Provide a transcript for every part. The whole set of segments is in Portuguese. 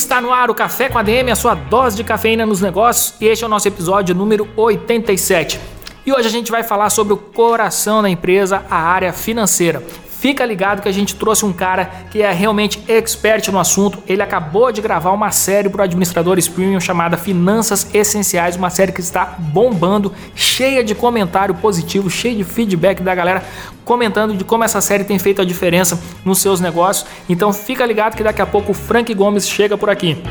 Está no ar o Café com ADM, a sua dose de cafeína nos negócios, e este é o nosso episódio número 87. E hoje a gente vai falar sobre o coração da empresa, a área financeira. Fica ligado que a gente trouxe um cara que é realmente expert no assunto. Ele acabou de gravar uma série para administradores premium chamada Finanças Essenciais, uma série que está bombando, cheia de comentário positivo, cheia de feedback da galera comentando de como essa série tem feito a diferença nos seus negócios. Então fica ligado que daqui a pouco o Frank Gomes chega por aqui.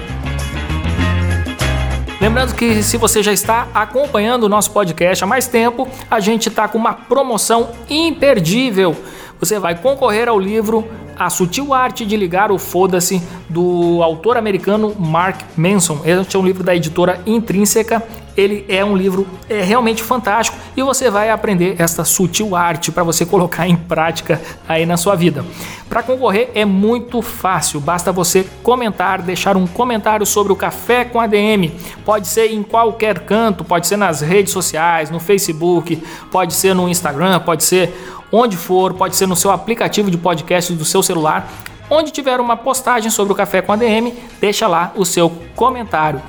Lembrando que se você já está acompanhando o nosso podcast há mais tempo, a gente está com uma promoção imperdível você vai concorrer ao livro A Sutil Arte de Ligar o Foda-se do autor americano Mark Manson. Este é um livro da editora Intrínseca. Ele é um livro é realmente fantástico e você vai aprender esta sutil arte para você colocar em prática aí na sua vida. Para concorrer é muito fácil, basta você comentar, deixar um comentário sobre o Café com ADM. Pode ser em qualquer canto, pode ser nas redes sociais, no Facebook, pode ser no Instagram, pode ser onde for, pode ser no seu aplicativo de podcast do seu celular. Onde tiver uma postagem sobre o Café com ADM, deixa lá o seu comentário.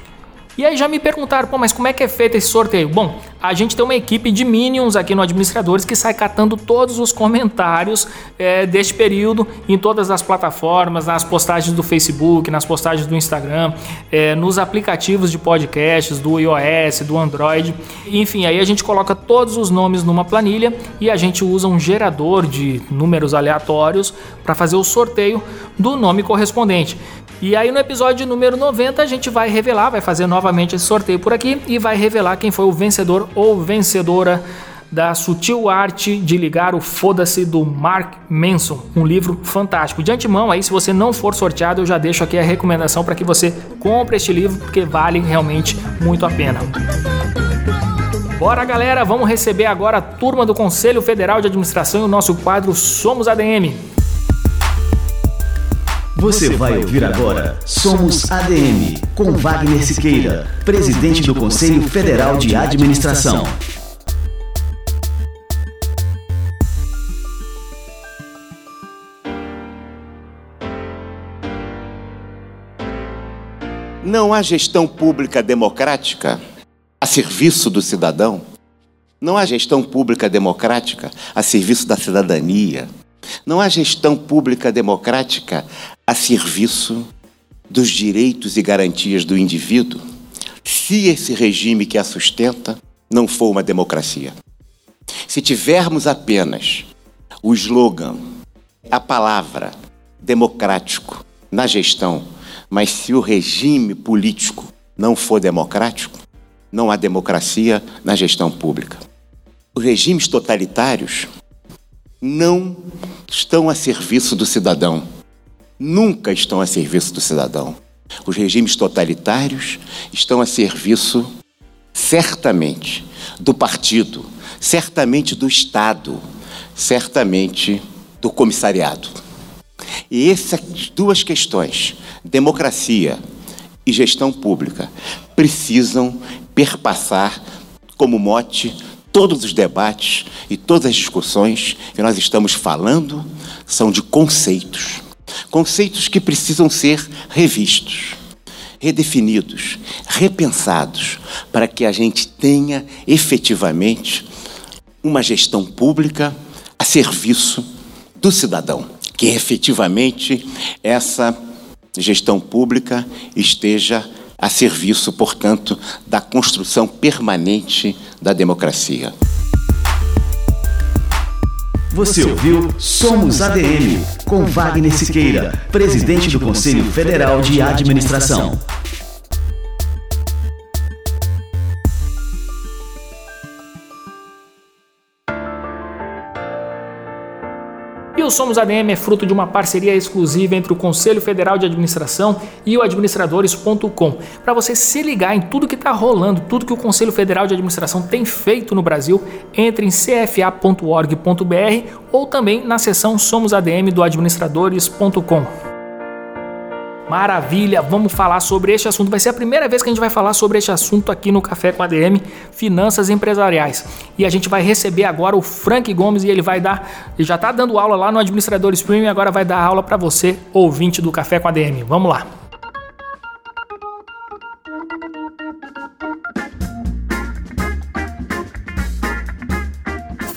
E aí já me perguntaram, pô, mas como é que é feito esse sorteio? Bom, a gente tem uma equipe de Minions aqui no Administradores que sai catando todos os comentários é, deste período em todas as plataformas, nas postagens do Facebook, nas postagens do Instagram, é, nos aplicativos de podcasts do iOS, do Android. Enfim, aí a gente coloca todos os nomes numa planilha e a gente usa um gerador de números aleatórios para fazer o sorteio do nome correspondente. E aí no episódio número 90 a gente vai revelar, vai fazer novamente esse sorteio por aqui e vai revelar quem foi o vencedor ou vencedora da sutil arte de ligar o foda-se do Mark Manson, um livro fantástico. De antemão, aí se você não for sorteado, eu já deixo aqui a recomendação para que você compre este livro porque vale realmente muito a pena. Bora galera, vamos receber agora a turma do Conselho Federal de Administração e o nosso quadro Somos ADM. Você vai ouvir agora Somos ADM, com Wagner Siqueira, presidente do Conselho Federal de Administração. Não há gestão pública democrática a serviço do cidadão? Não há gestão pública democrática a serviço da cidadania? Não há gestão pública democrática a serviço dos direitos e garantias do indivíduo se esse regime que a sustenta não for uma democracia. Se tivermos apenas o slogan, a palavra democrático na gestão, mas se o regime político não for democrático, não há democracia na gestão pública. Os regimes totalitários não estão a serviço do cidadão. Nunca estão a serviço do cidadão. Os regimes totalitários estão a serviço, certamente, do partido, certamente do Estado, certamente do comissariado. E essas duas questões, democracia e gestão pública, precisam perpassar como mote todos os debates e todas as discussões que nós estamos falando são de conceitos. Conceitos que precisam ser revistos, redefinidos, repensados, para que a gente tenha efetivamente uma gestão pública a serviço do cidadão. Que efetivamente essa gestão pública esteja a serviço, portanto, da construção permanente da democracia. Você ouviu Somos ADM, com Wagner Siqueira, presidente do Conselho Federal de Administração. E o Somos ADM é fruto de uma parceria exclusiva entre o Conselho Federal de Administração e o administradores.com. Para você se ligar em tudo que está rolando, tudo que o Conselho Federal de Administração tem feito no Brasil, entre em cfa.org.br ou também na seção Somos ADM do administradores.com. Maravilha, vamos falar sobre este assunto. Vai ser a primeira vez que a gente vai falar sobre este assunto aqui no Café com a DM, finanças empresariais. E a gente vai receber agora o Frank Gomes e ele vai dar, ele já está dando aula lá no Administradores Premium e agora vai dar aula para você, ouvinte do Café com a DM. Vamos lá.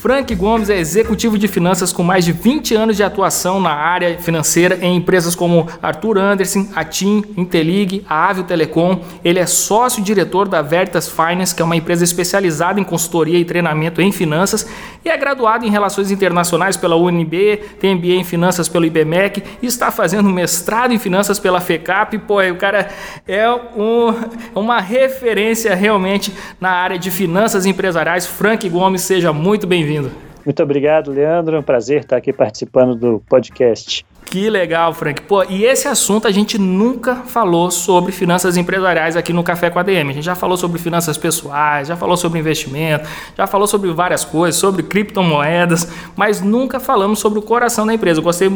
Frank Gomes é executivo de finanças com mais de 20 anos de atuação na área financeira em empresas como Arthur Anderson, a TIM, Intelig, a Avio Telecom. Ele é sócio-diretor da Veritas Finance, que é uma empresa especializada em consultoria e treinamento em finanças, e é graduado em Relações Internacionais pela UNB, tem MBA em Finanças pelo IBMEC e está fazendo mestrado em Finanças pela FECAP. Pô, o cara é um, uma referência realmente na área de finanças empresariais. Frank Gomes, seja muito bem-vindo bem-vindo. Muito obrigado, Leandro. É um prazer estar aqui participando do podcast. Que legal, Frank. Pô, e esse assunto a gente nunca falou sobre finanças empresariais aqui no Café com a DM. A gente já falou sobre finanças pessoais, já falou sobre investimento, já falou sobre várias coisas, sobre criptomoedas, mas nunca falamos sobre o coração da empresa. Eu gostei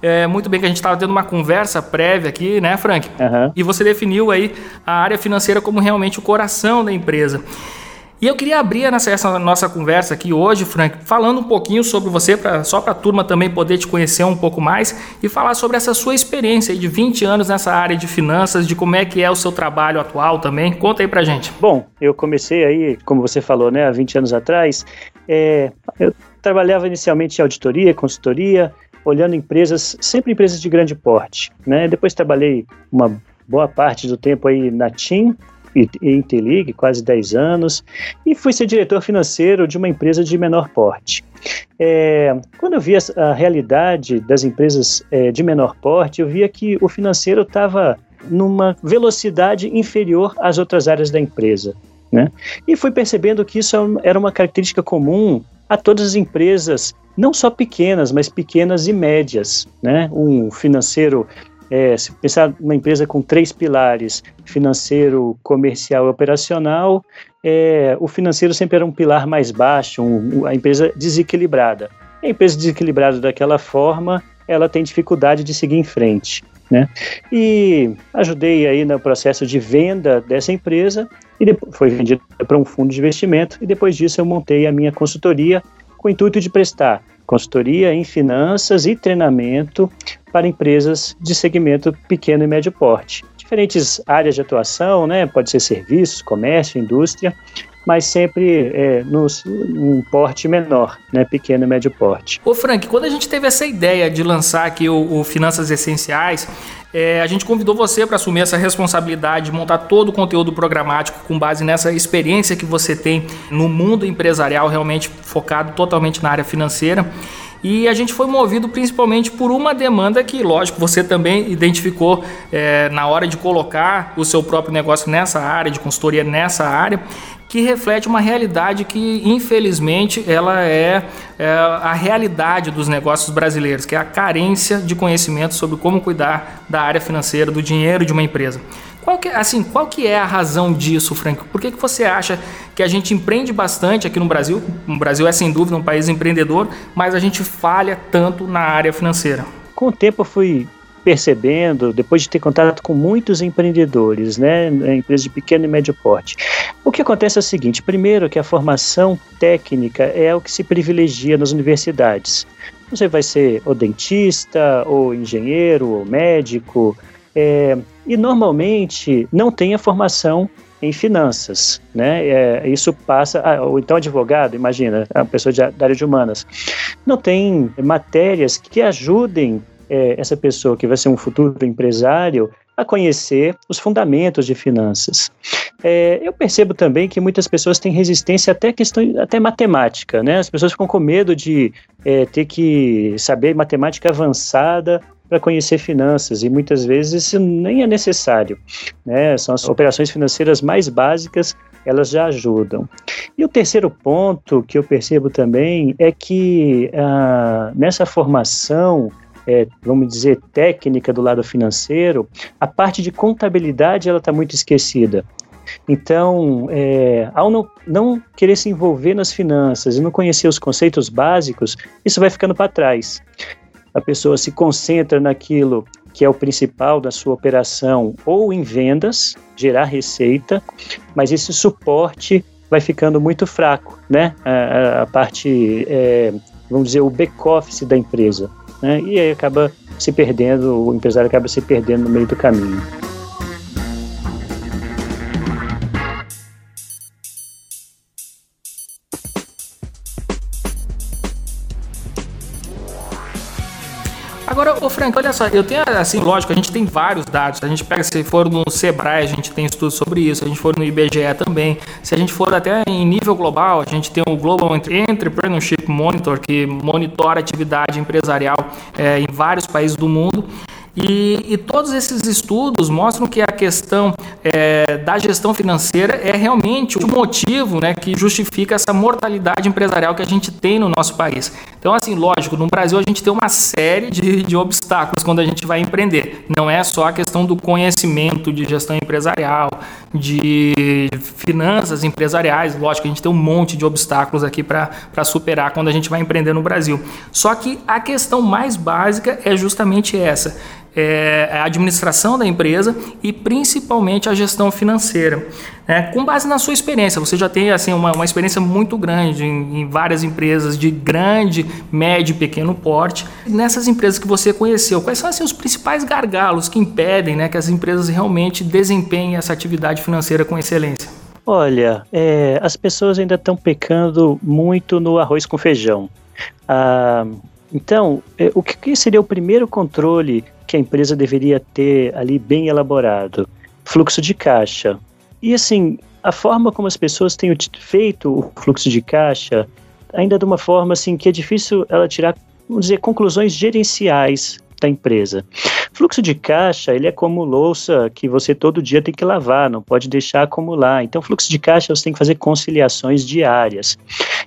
é, muito bem que a gente estava tendo uma conversa prévia aqui, né, Frank? Uhum. E você definiu aí a área financeira como realmente o coração da empresa. E eu queria abrir essa nossa conversa aqui hoje, Frank, falando um pouquinho sobre você, pra, só para a turma também poder te conhecer um pouco mais e falar sobre essa sua experiência de 20 anos nessa área de finanças, de como é que é o seu trabalho atual também. Conta aí para gente. Bom, eu comecei aí, como você falou, né, há 20 anos atrás, é, eu trabalhava inicialmente em auditoria, consultoria, olhando empresas, sempre empresas de grande porte, né? Depois trabalhei uma boa parte do tempo aí na TIM, Intelig, quase 10 anos, e fui ser diretor financeiro de uma empresa de menor porte. É, quando eu vi a, a realidade das empresas é, de menor porte, eu via que o financeiro estava numa velocidade inferior às outras áreas da empresa. Né? E fui percebendo que isso era uma característica comum a todas as empresas, não só pequenas, mas pequenas e médias. Né? Um financeiro é, se pensar numa empresa com três pilares, financeiro, comercial e operacional, é, o financeiro sempre era um pilar mais baixo, um, a empresa desequilibrada. A empresa desequilibrada daquela forma, ela tem dificuldade de seguir em frente. Né? E ajudei aí no processo de venda dessa empresa e depois foi vendida para um fundo de investimento e depois disso eu montei a minha consultoria com o intuito de prestar consultoria em finanças e treinamento para empresas de segmento pequeno e médio porte. Diferentes áreas de atuação, né? Pode ser serviços, comércio, indústria, mas sempre é, no, num porte menor, né, pequeno e médio porte. Ô Frank, quando a gente teve essa ideia de lançar aqui o, o Finanças Essenciais, é, a gente convidou você para assumir essa responsabilidade de montar todo o conteúdo programático com base nessa experiência que você tem no mundo empresarial, realmente focado totalmente na área financeira. E a gente foi movido principalmente por uma demanda que, lógico, você também identificou é, na hora de colocar o seu próprio negócio nessa área, de consultoria nessa área, que reflete uma realidade que, infelizmente, ela é, é, a realidade dos negócios brasileiros, que é a carência de conhecimento sobre como cuidar da área financeira, do dinheiro de uma empresa. Qual que, assim, qual que é a razão disso, Frank? Por que, que você acha que a gente empreende bastante aqui no Brasil? O Brasil é sem dúvida um país empreendedor, mas a gente falha tanto na área financeira. Com o tempo eu fui percebendo, depois de ter contato com muitos empreendedores, né, empresas de pequeno e médio porte, o que acontece é o seguinte: primeiro, que a formação técnica é o que se privilegia nas universidades. Você vai ser ou dentista, ou engenheiro, ou médico, é, e normalmente não tem a formação em finanças, né? É, isso passa, ou então advogado, imagina, a pessoa de, da área de humanas, não tem matérias que ajudem é, essa pessoa que vai ser um futuro empresário a conhecer os fundamentos de finanças. É, eu percebo também que muitas pessoas têm resistência até questão, até matemática, né? As pessoas ficam com medo de é, ter que saber matemática avançada para conhecer finanças e muitas vezes isso nem é necessário. Né? São as operações financeiras mais básicas elas já ajudam. E o terceiro ponto que eu percebo também é que ah, nessa formação é, vamos dizer, técnica do lado financeiro, a parte de contabilidade ela está muito esquecida. Então, é, ao não, não querer se envolver nas finanças e não conhecer os conceitos básicos, isso vai ficando para trás. A pessoa se concentra naquilo que é o principal da sua operação, ou em vendas, gerar receita, mas esse suporte vai ficando muito fraco, né? A, a parte, é, vamos dizer, o back-office da empresa. Né? E aí acaba se perdendo, o empresário acaba se perdendo no meio do caminho. Agora, ô Frank, olha só, eu tenho, assim, lógico, a gente tem vários dados. A gente pega, se for no Sebrae, a gente tem estudos sobre isso. Se a gente for no IBGE também. Se a gente for até em nível global, a gente tem o Global Entrepreneurship Monitor, que monitora atividade empresarial é, em vários países do mundo. E, e, todos esses estudos mostram que a questão é, da gestão financeira é realmente o motivo né, que justifica essa mortalidade empresarial que a gente tem no nosso país. Então, assim, lógico, no Brasil a gente tem uma série de, de obstáculos quando a gente vai empreender. Não é só a questão do conhecimento de gestão empresarial, de finanças empresariais, lógico, a gente tem um monte de obstáculos aqui para superar quando a gente vai empreender no Brasil. Só que a questão mais básica é justamente essa é, a administração da empresa e principalmente a gestão financeira. É, com base na sua experiência, você já tem assim, uma, uma experiência muito grande em, em, várias empresas de grande, médio e pequeno porte. Nessas empresas que você conheceu, quais são assim, os principais gargalos que impedem né, que as empresas realmente desempenhem essa atividade financeira com excelência? Olha, é, as pessoas ainda estão pecando muito no arroz com feijão. Ah, então, é, o que seria o primeiro controle que a empresa deveria ter ali bem elaborado? Fluxo de caixa. E assim, a forma como as pessoas têm feito o fluxo de caixa ainda de uma forma assim que é difícil ela tirar, vamos dizer, conclusões gerenciais da empresa. Fluxo de caixa, ele é como louça que você todo dia tem que lavar, não pode deixar acumular. Então, fluxo de caixa, você tem que fazer conciliações diárias.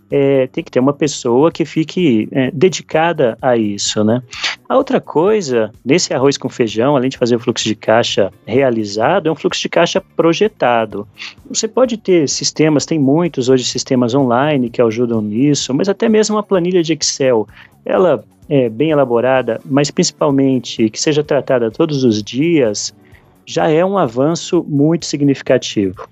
É, tem que ter uma pessoa que fique é, dedicada a isso, né? A outra coisa, nesse arroz com feijão, além de fazer o fluxo de caixa realizado, é um fluxo de caixa projetado. Você pode ter sistemas, tem muitos hoje sistemas online que ajudam nisso, mas até mesmo uma planilha de Excel, ela é, bem elaborada, mas principalmente que seja tratada todos os dias, já é um avanço muito significativo.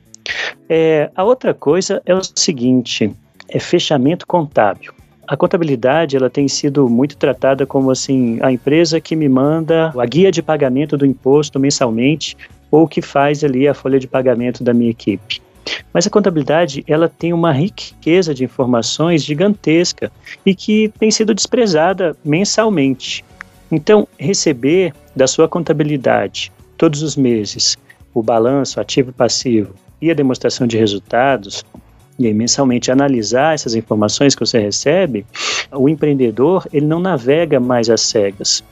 É, a outra coisa é o seguinte: é fechamento contábil. A contabilidade ela tem sido muito tratada como assim a empresa que me manda a guia de pagamento do imposto mensalmente ou que faz ali a folha de pagamento da minha equipe. Mas a contabilidade, ela tem uma riqueza de informações gigantesca e que tem sido desprezada mensalmente. Então, receber da sua contabilidade todos os meses o balanço ativo e passivo e a demonstração de resultados e aí, mensalmente analisar essas informações que você recebe, o empreendedor ele não navega mais às cegas.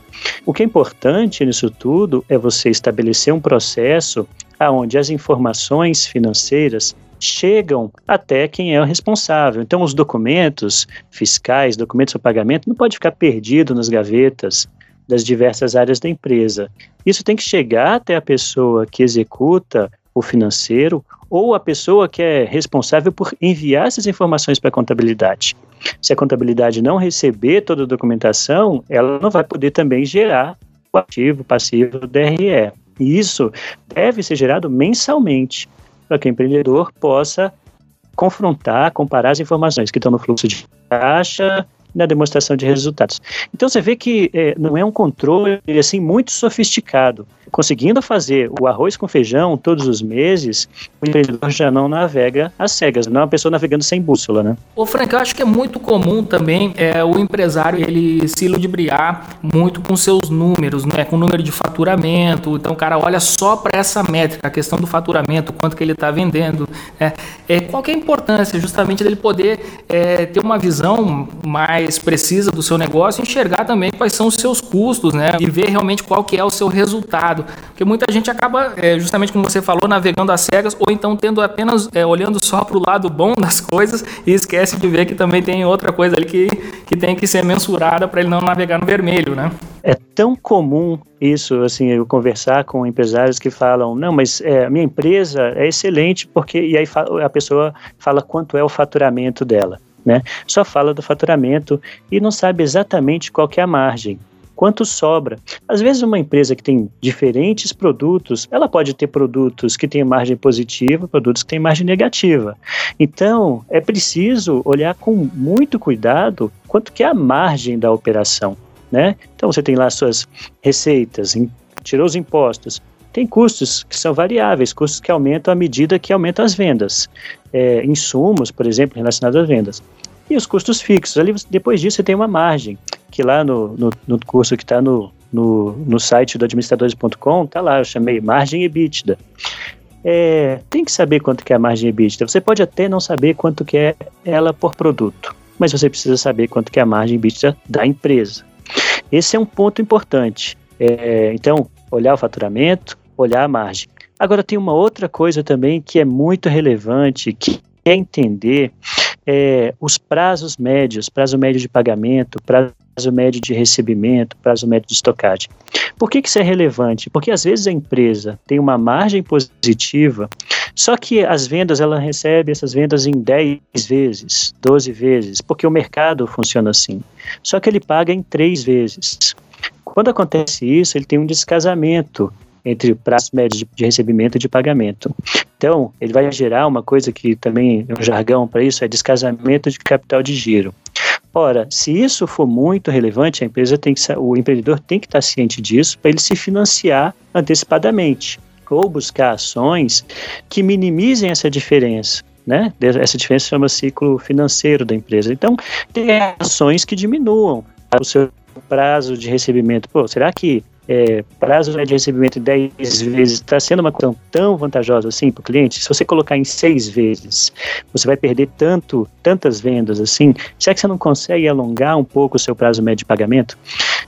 O que é importante nisso tudo é você estabelecer um processo aonde as informações financeiras chegam até quem é o responsável. Então, os documentos fiscais, documentos para pagamento, não pode ficar perdido nas gavetas das diversas áreas da empresa. Isso tem que chegar até a pessoa que executa o financeiro ou a pessoa que é responsável por enviar essas informações para a contabilidade. Se a contabilidade não receber toda a documentação, ela não vai poder também gerar o ativo, passivo, DRE. E isso deve ser gerado mensalmente para que o empreendedor possa confrontar, comparar as informações que estão no fluxo de caixa na demonstração de resultados. Então você vê que é, não é um controle assim muito sofisticado conseguindo fazer o arroz com feijão todos os meses, o empreendedor já não navega às cegas, não é uma pessoa navegando sem bússola, né? Ô Frank, eu acho que é muito comum também é, o empresário ele se ludibriar muito com seus números, né? com o número de faturamento, então o cara olha só para essa métrica, a questão do faturamento, quanto que ele está vendendo, né? é, qual é a importância justamente dele poder é, ter uma visão mais mais precisa do seu negócio, enxergar também quais são os seus custos, né? E ver realmente qual que é o seu resultado. Porque muita gente acaba, é, justamente como você falou, navegando às cegas ou então tendo apenas é, olhando só para o lado bom das coisas e esquece de ver que também tem outra coisa ali que, que tem que ser mensurada para ele não navegar no vermelho, né? É tão comum isso, assim, eu conversar com empresários que falam, não, mas é, a minha empresa é excelente porque, e aí a pessoa fala quanto é o faturamento dela, né? Só fala do faturamento e não sabe exatamente qual é a margem quanto sobra. Às vezes, uma empresa que tem diferentes produtos, ela pode ter produtos que têm margem positiva, produtos que têm margem negativa. Então, é preciso olhar com muito cuidado quanto que é a margem da operação. Né? Então, você tem lá suas receitas, tirou os impostos, tem custos que são variáveis, custos que aumentam à medida que aumentam as vendas. É, insumos, por exemplo, relacionados às vendas. E os custos fixos. Ali, depois disso, você tem uma margem que lá no, no, no curso que está no, no, no site do administradores.com, está lá, eu chamei margem EBITDA. É, tem que saber quanto que é a margem EBITDA. Você pode até não saber quanto que é ela por produto, mas você precisa saber quanto que é a margem EBITDA da empresa. Esse é um ponto importante. É, então, olhar o faturamento, olhar a margem. Agora, tem uma outra coisa também que é muito relevante, que é entender é, os prazos médios, prazo médio de pagamento, prazo médio de recebimento, prazo médio de estocagem. Por que, que isso é relevante? Porque às vezes a empresa tem uma margem positiva, só que as vendas, ela recebe essas vendas em 10 vezes, 12 vezes, porque o mercado funciona assim. Só que ele paga em 3 vezes. Quando acontece isso, ele tem um descasamento entre prazos médios de recebimento e de pagamento. Então, ele vai gerar uma coisa que também é um jargão para isso, é descasamento de capital de giro. Ora, se isso for muito relevante, a empresa tem que, o empreendedor tem que estar ciente disso para ele se financiar antecipadamente ou buscar ações que minimizem essa diferença. Né? Essa diferença chama ciclo financeiro da empresa. Então, tem ações que diminuam o seu prazo de recebimento. Pô, será que é, prazo de recebimento de 10 vezes está sendo uma coisa tão vantajosa assim para o cliente, se você colocar em 6 vezes, você vai perder tanto, tantas vendas assim, será que você não consegue alongar um pouco o seu prazo médio de pagamento?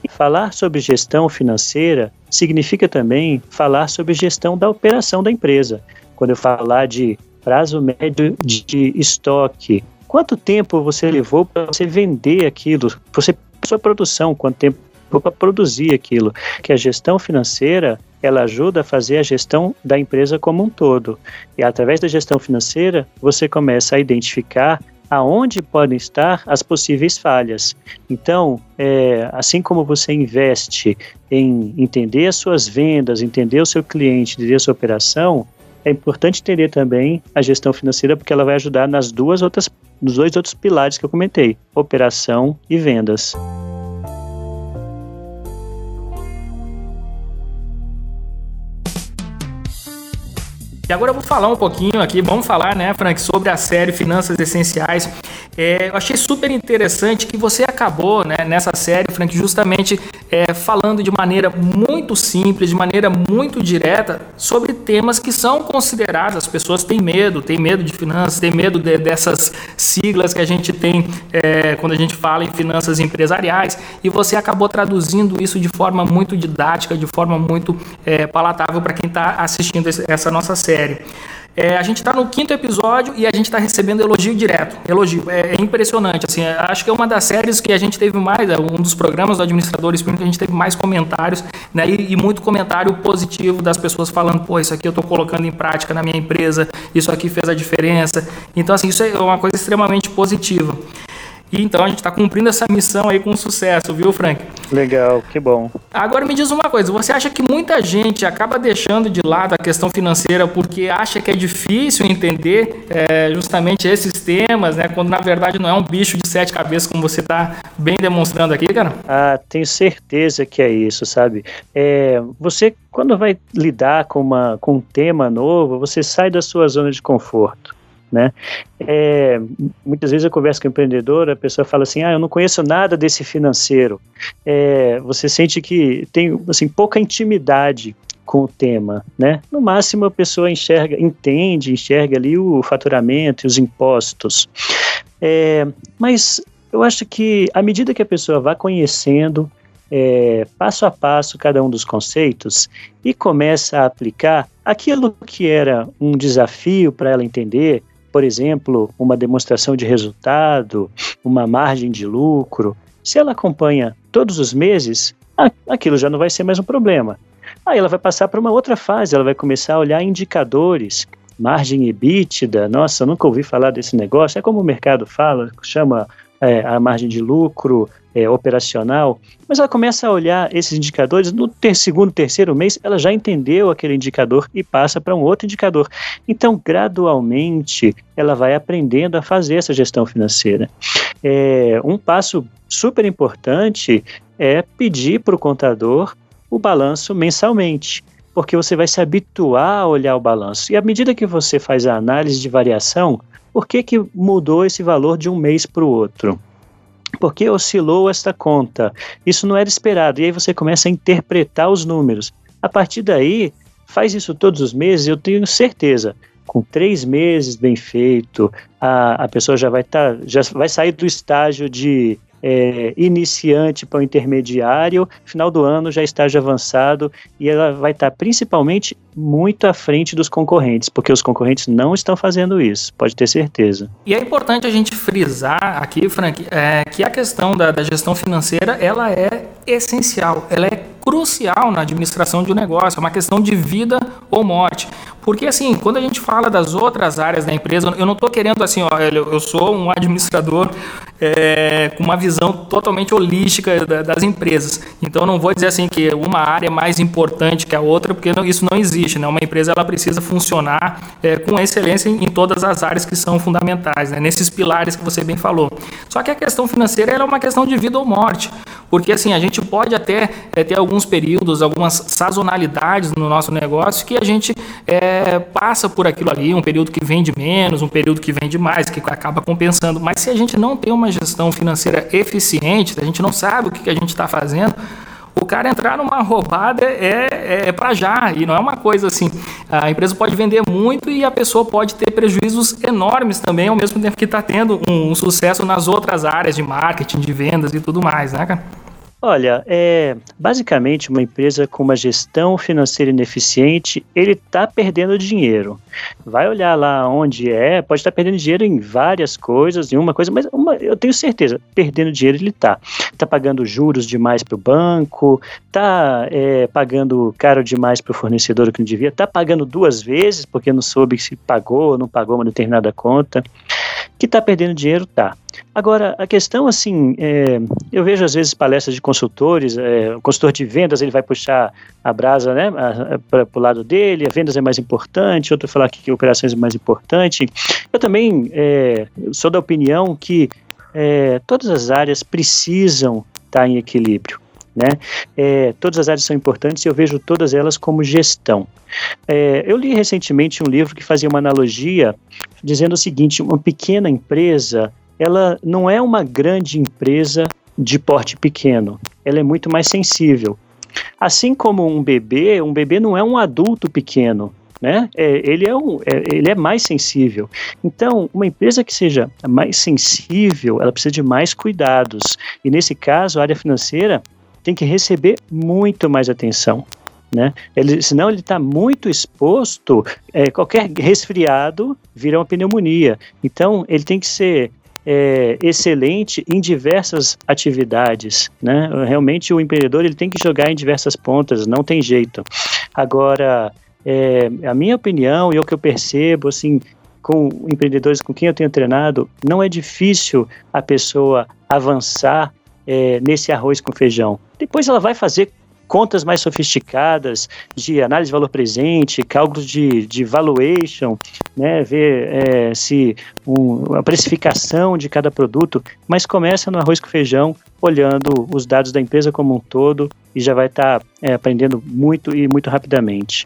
E falar sobre gestão financeira significa também falar sobre gestão da operação da empresa. Quando eu falar de prazo médio de estoque, quanto tempo você levou para você vender aquilo, você sua produção, quanto tempo para produzir aquilo. Que a gestão financeira ela ajuda a fazer a gestão da empresa como um todo. E através da gestão financeira, você começa a identificar aonde podem estar as possíveis falhas. Então, é, assim como você investe em entender as suas vendas, entender o seu cliente, entender a sua operação, é importante entender também a gestão financeira porque ela vai ajudar nas duas outras, nos dois outros pilares que eu comentei, operação e vendas. E agora eu vou falar um pouquinho aqui, vamos falar, né, Frank, sobre a série Finanças Essenciais. É, eu achei super interessante que você acabou né, nessa série, Frank, justamente é, falando de maneira muito simples, de maneira muito direta, sobre temas que são considerados. As pessoas têm medo, têm medo de finanças, têm medo de, dessas siglas que a gente tem é, quando a gente fala em finanças empresariais, e você acabou traduzindo isso de forma muito didática, de forma muito é, palatável para quem está assistindo essa nossa série série. É, a gente está no quinto episódio e a gente está recebendo elogio direto. Elogio. É, é, impressionante. Assim, é, acho que é uma das séries que a gente teve mais, é, um dos programas do Administradores que a gente teve mais comentários, né? E, e, muito comentário positivo das pessoas falando, pô, isso aqui eu estou colocando em prática na minha empresa, isso aqui fez a diferença. Então, assim, isso é uma coisa extremamente positiva. E então a gente está cumprindo essa missão aí com sucesso, viu, Frank? Legal, que bom. Agora me diz uma coisa: você acha que muita gente acaba deixando de lado a questão financeira porque acha que é difícil entender é, justamente esses temas, né? Quando na verdade não é um bicho de sete cabeças, como você está bem demonstrando aqui, cara? Ah, tenho certeza que é isso, sabe? É, você, quando vai lidar com, uma, com um tema novo, você sai da sua zona de conforto. Né? É, muitas vezes eu converso com o empreendedor, a pessoa fala assim, ah, eu não conheço nada desse financeiro. É, você sente que tem assim, pouca intimidade com o tema, né? No máximo a pessoa enxerga, entende, enxerga ali o faturamento e os impostos. É, mas Eu acho que à medida que a pessoa vai conhecendo é, passo a passo cada um dos conceitos e começa a aplicar aquilo que era um desafio para ela entender, por exemplo, uma demonstração de resultado, uma margem de lucro, se ela acompanha todos os meses, aquilo já não vai ser mais um problema. Aí ela vai passar para uma outra fase, ela vai começar a olhar indicadores, margem EBITDA, nossa, nunca ouvi falar desse negócio, é como o mercado fala, chama é, a margem de lucro é, operacional, mas ela começa a olhar esses indicadores, no ter, segundo, terceiro mês, ela já entendeu aquele indicador e passa para um outro indicador. Então, gradualmente, ela vai aprendendo a fazer essa gestão financeira. É, um passo super importante é pedir para o contador o balanço mensalmente porque você vai se habituar a olhar o balanço. E à medida que você faz a análise de variação, por que, que mudou esse valor de um mês para o outro? Por que oscilou esta conta? Isso não era esperado. E aí você começa a interpretar os números. A partir daí, faz isso todos os meses, eu tenho certeza. Com três meses bem feito, a, a pessoa já vai estar, tá, já vai sair do estágio de é, iniciante para o intermediário, final do ano já estágio avançado e ela vai estar principalmente muito à frente dos concorrentes, porque os concorrentes não estão fazendo isso, pode ter certeza. E é importante a gente frisar aqui, Frank, é, que a questão da, da gestão financeira ela é essencial, ela é crucial na administração de um negócio, é uma questão de vida ou morte. Porque, assim, quando a gente fala das outras áreas da empresa, eu não estou querendo, assim, ó, eu sou um administrador é, com uma visão totalmente holística das empresas. Então, não vou dizer, assim, que uma área é mais importante que a outra, porque isso não existe, né? Uma empresa, ela precisa funcionar é, com excelência em, todas as áreas que são fundamentais, né? Nesses pilares que você bem falou. Só que a questão financeira, é uma questão de vida ou morte. Porque, assim, a gente pode até é, ter alguns períodos, algumas sazonalidades no nosso negócio que a gente é, passa por aquilo ali, um período que vende menos, um período que vende mais, que acaba compensando. Mas se a gente não tem uma gestão financeira eficiente, a gente não sabe o que, que a gente está fazendo, o cara entrar numa roubada é, é, é para já, e não é uma coisa assim. A empresa pode vender muito e a pessoa pode ter prejuízos enormes também, ao mesmo tempo que está tendo um, um, sucesso nas outras áreas de marketing, de vendas e tudo mais, né, cara? Olha, é basicamente uma empresa com uma gestão financeira ineficiente, ele está perdendo dinheiro. Vai olhar lá onde é, pode estar tá perdendo dinheiro em várias coisas, em uma coisa, mas uma, eu tenho certeza, perdendo dinheiro ele está. Está pagando juros demais para o banco, está é, pagando caro demais para o fornecedor que não devia, está pagando duas vezes porque não soube se pagou ou não pagou uma determinada conta. Que está perdendo dinheiro, tá. Agora, a questão, assim, é, eu vejo às vezes palestras de consultores, é, o consultor de vendas, ele vai puxar a brasa, né, para o lado dele, vendas é mais importante, outro falar que operações é mais importante. Eu também é, sou da opinião que é, todas as áreas precisam estar tá em equilíbrio. Né? É, todas as áreas são importantes e eu vejo todas elas como gestão. É, eu li recentemente um livro que fazia uma analogia dizendo o seguinte: uma pequena empresa, ela não é uma grande empresa de porte pequeno, ela é muito mais sensível. Assim como um bebê, um bebê não é um adulto pequeno, né? É, ele, é um, é, ele é mais sensível. Então, uma empresa que seja mais sensível, ela precisa de mais cuidados. E nesse caso, a área financeira tem que receber muito mais atenção. Né? Ele, senão ele está muito exposto, é, qualquer resfriado vira uma pneumonia. Então ele tem que ser é, excelente em diversas atividades, né? Realmente o empreendedor ele tem que jogar em diversas pontas, não tem jeito. Agora, é, a minha opinião e o que eu percebo, assim, com empreendedores com quem eu tenho treinado, não é difícil a pessoa avançar é, nesse arroz com feijão. Depois ela vai fazer contas mais sofisticadas de análise de valor presente, cálculos de, de valuation, né, ver é, se um, a precificação de cada produto, mas começa no arroz com feijão, olhando os dados da empresa como um todo e já vai estar tá, é, aprendendo muito e muito rapidamente.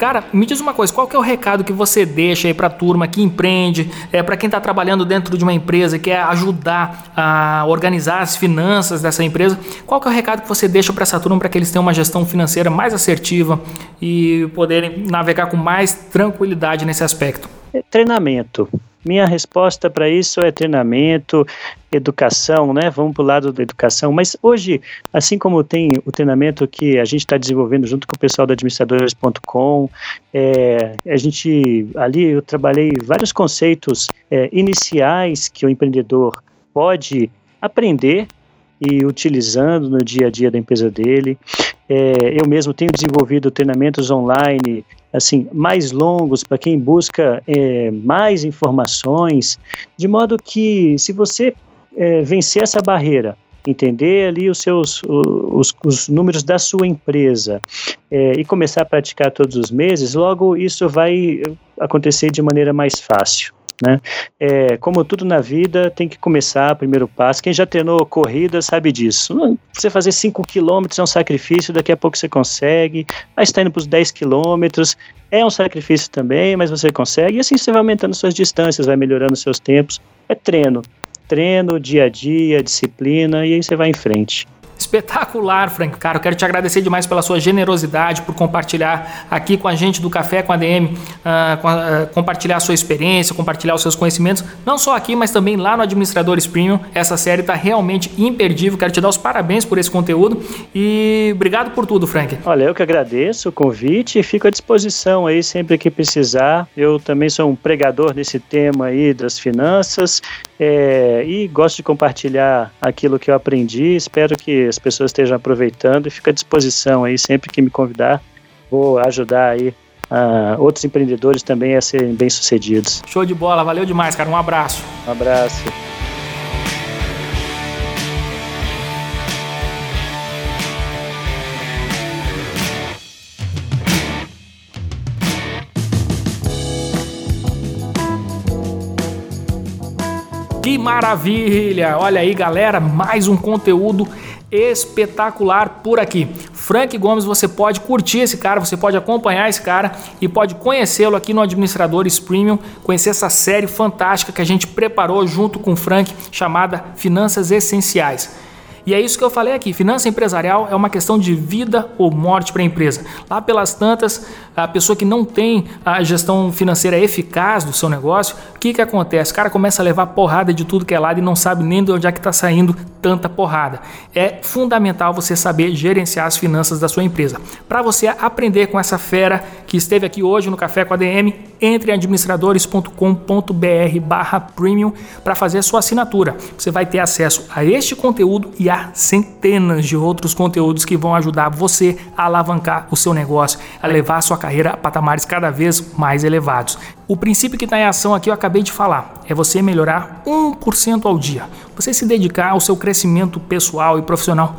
Cara, me diz uma coisa, qual que é o recado que você deixa aí para a turma que empreende, é, para quem está trabalhando dentro de uma empresa e quer ajudar a organizar as finanças dessa empresa? Qual que é o recado que você deixa para essa turma para que eles tenham uma gestão financeira mais assertiva e poderem navegar com mais tranquilidade nesse aspecto? É treinamento. Minha resposta para isso é treinamento, educação, né? Vamos para o lado da educação. Mas hoje, assim como tem o treinamento que a gente está desenvolvendo junto com o pessoal da administradores.com, é, a gente ali eu trabalhei vários conceitos é, iniciais que o empreendedor pode aprender e utilizando no dia a dia da empresa dele. É, eu mesmo tenho desenvolvido treinamentos online assim mais longos para quem busca é, mais informações, de modo que se você é, vencer essa barreira, entender ali os seus os, os números da sua empresa é, e começar a praticar todos os meses, logo isso vai acontecer de maneira mais fácil. Né? É, como tudo na vida, tem que começar, primeiro passo. Quem já treinou corrida sabe disso. Você fazer 5 quilômetros é um sacrifício, daqui a pouco você consegue. Aí está indo para os 10 quilômetros, é um sacrifício também, mas você consegue. E assim você vai aumentando suas distâncias, vai melhorando seus tempos. É treino. Treino, dia a dia, disciplina, e aí você vai em frente. Espetacular, Frank. Cara, eu quero te agradecer demais pela sua generosidade, por compartilhar aqui com a gente do Café com a DM, uh, ah, com a, uh, compartilhar a sua experiência, compartilhar os seus conhecimentos, não só aqui, mas também lá no Administradores Premium. Essa série está realmente imperdível. Quero te dar os parabéns por esse conteúdo e obrigado por tudo, Frank. Olha, eu que agradeço o convite e fico à disposição aí sempre que precisar. Eu também sou um pregador nesse tema aí das finanças é, e gosto de compartilhar aquilo que eu aprendi. Espero que as pessoas estejam aproveitando e fico à disposição aí sempre que me convidar. Vou ajudar aí uh, outros empreendedores também a serem bem-sucedidos. Show de bola, valeu demais, cara. Um abraço. Um abraço. Que maravilha! Olha aí, galera, mais um conteúdo espetacular por aqui. Frank Gomes, você pode curtir esse cara, você pode acompanhar esse cara e pode conhecê-lo aqui no Administradores Premium, conhecer essa série fantástica que a gente preparou junto com o Frank, chamada Finanças Essenciais. E é isso que eu falei aqui: finança empresarial é uma questão de vida ou morte para a empresa. Lá pelas tantas, a pessoa que não tem a gestão financeira eficaz do seu negócio, o que, que acontece? O cara começa a levar porrada de tudo que é lado e não sabe nem de onde é que está saindo tanta porrada. É fundamental você saber gerenciar as finanças da sua empresa. Para você aprender com essa fera que esteve aqui hoje no Café com a DM, entre em administradores.com.br barra premium para fazer a sua assinatura. Você vai ter acesso a este conteúdo e a centenas de outros conteúdos que vão ajudar você a alavancar o seu negócio, a levar a sua carreira a patamares cada vez mais elevados. O princípio que está em ação aqui eu acabei de falar é você melhorar 1% ao dia. Você se dedicar ao seu crescimento pessoal e profissional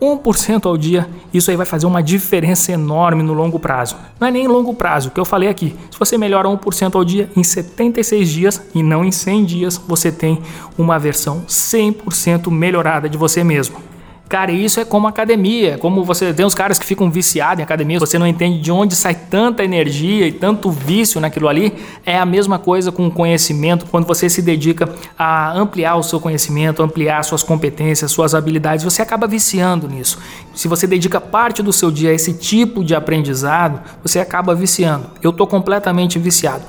1% ao dia, isso aí vai fazer uma diferença enorme no longo prazo. Não é nem longo prazo, que eu falei aqui. Se você melhora 1% ao dia, em 76 dias e não em 100 dias, você tem uma versão 100% melhorada de você mesmo. Cara, isso é como academia, como você tem os caras que ficam viciados em academia, você não entende de onde sai tanta energia e tanto vício naquilo ali. É a mesma coisa com o conhecimento, quando você se dedica a ampliar o seu conhecimento, ampliar suas competências, suas habilidades, você acaba viciando nisso. Se você dedica parte do seu dia a esse tipo de aprendizado, você acaba viciando. Eu estou completamente viciado.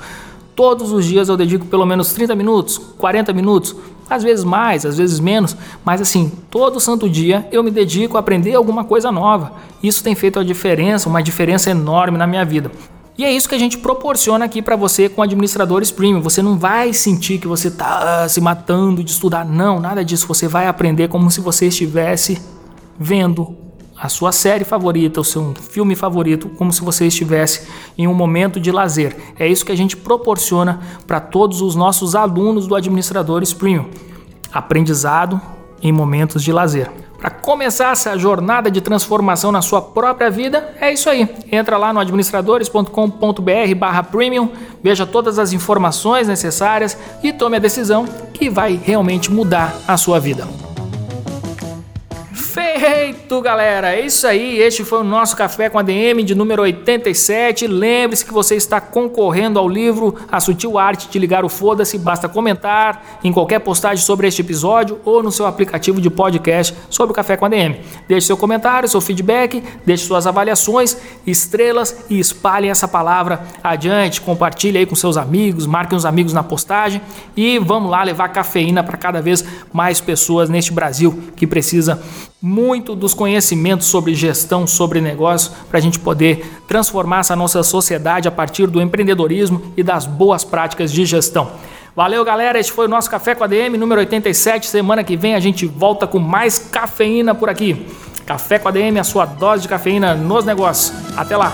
Todos os dias eu dedico pelo menos 30 minutos, 40 minutos às vezes mais, às vezes menos, mas assim, todo santo dia eu me dedico a aprender alguma coisa nova. Isso tem feito a diferença, uma diferença enorme na minha vida. E é isso que a gente proporciona aqui para você com administradores premium. Você não vai sentir que você está se matando de estudar, não, nada disso. Você vai aprender como se você estivesse vendo a sua série favorita, o seu filme favorito, como se você estivesse em um momento de lazer. É isso que a gente proporciona para todos os nossos alunos do Administradores Premium. Aprendizado em momentos de lazer. Para começar essa jornada de transformação na sua própria vida, é isso aí. Entra lá no administradores.com.br/premium, veja todas as informações necessárias e tome a decisão que vai realmente mudar a sua vida. Feito, galera! É isso aí. Este foi o nosso Café com a DM de número 87. Lembre-se que você está concorrendo ao livro A Sutil Arte de Ligar o Foda-se. Basta comentar em qualquer postagem sobre este episódio ou no seu aplicativo de podcast sobre o Café com a DM. Deixe seu comentário, seu feedback, deixe suas avaliações, estrelas e espalhe essa palavra adiante. Compartilhe aí com seus amigos, marquem os amigos na postagem e vamos lá levar cafeína para cada vez mais pessoas neste Brasil que precisa muito dos conhecimentos sobre gestão, sobre negócio, para a gente poder transformar essa nossa sociedade a partir do empreendedorismo e das boas práticas de gestão. Valeu, galera. Este foi o nosso Café com a DM número 87. Semana que vem a gente volta com mais cafeína por aqui. Café com a DM, a sua dose de cafeína nos negócios. Até lá.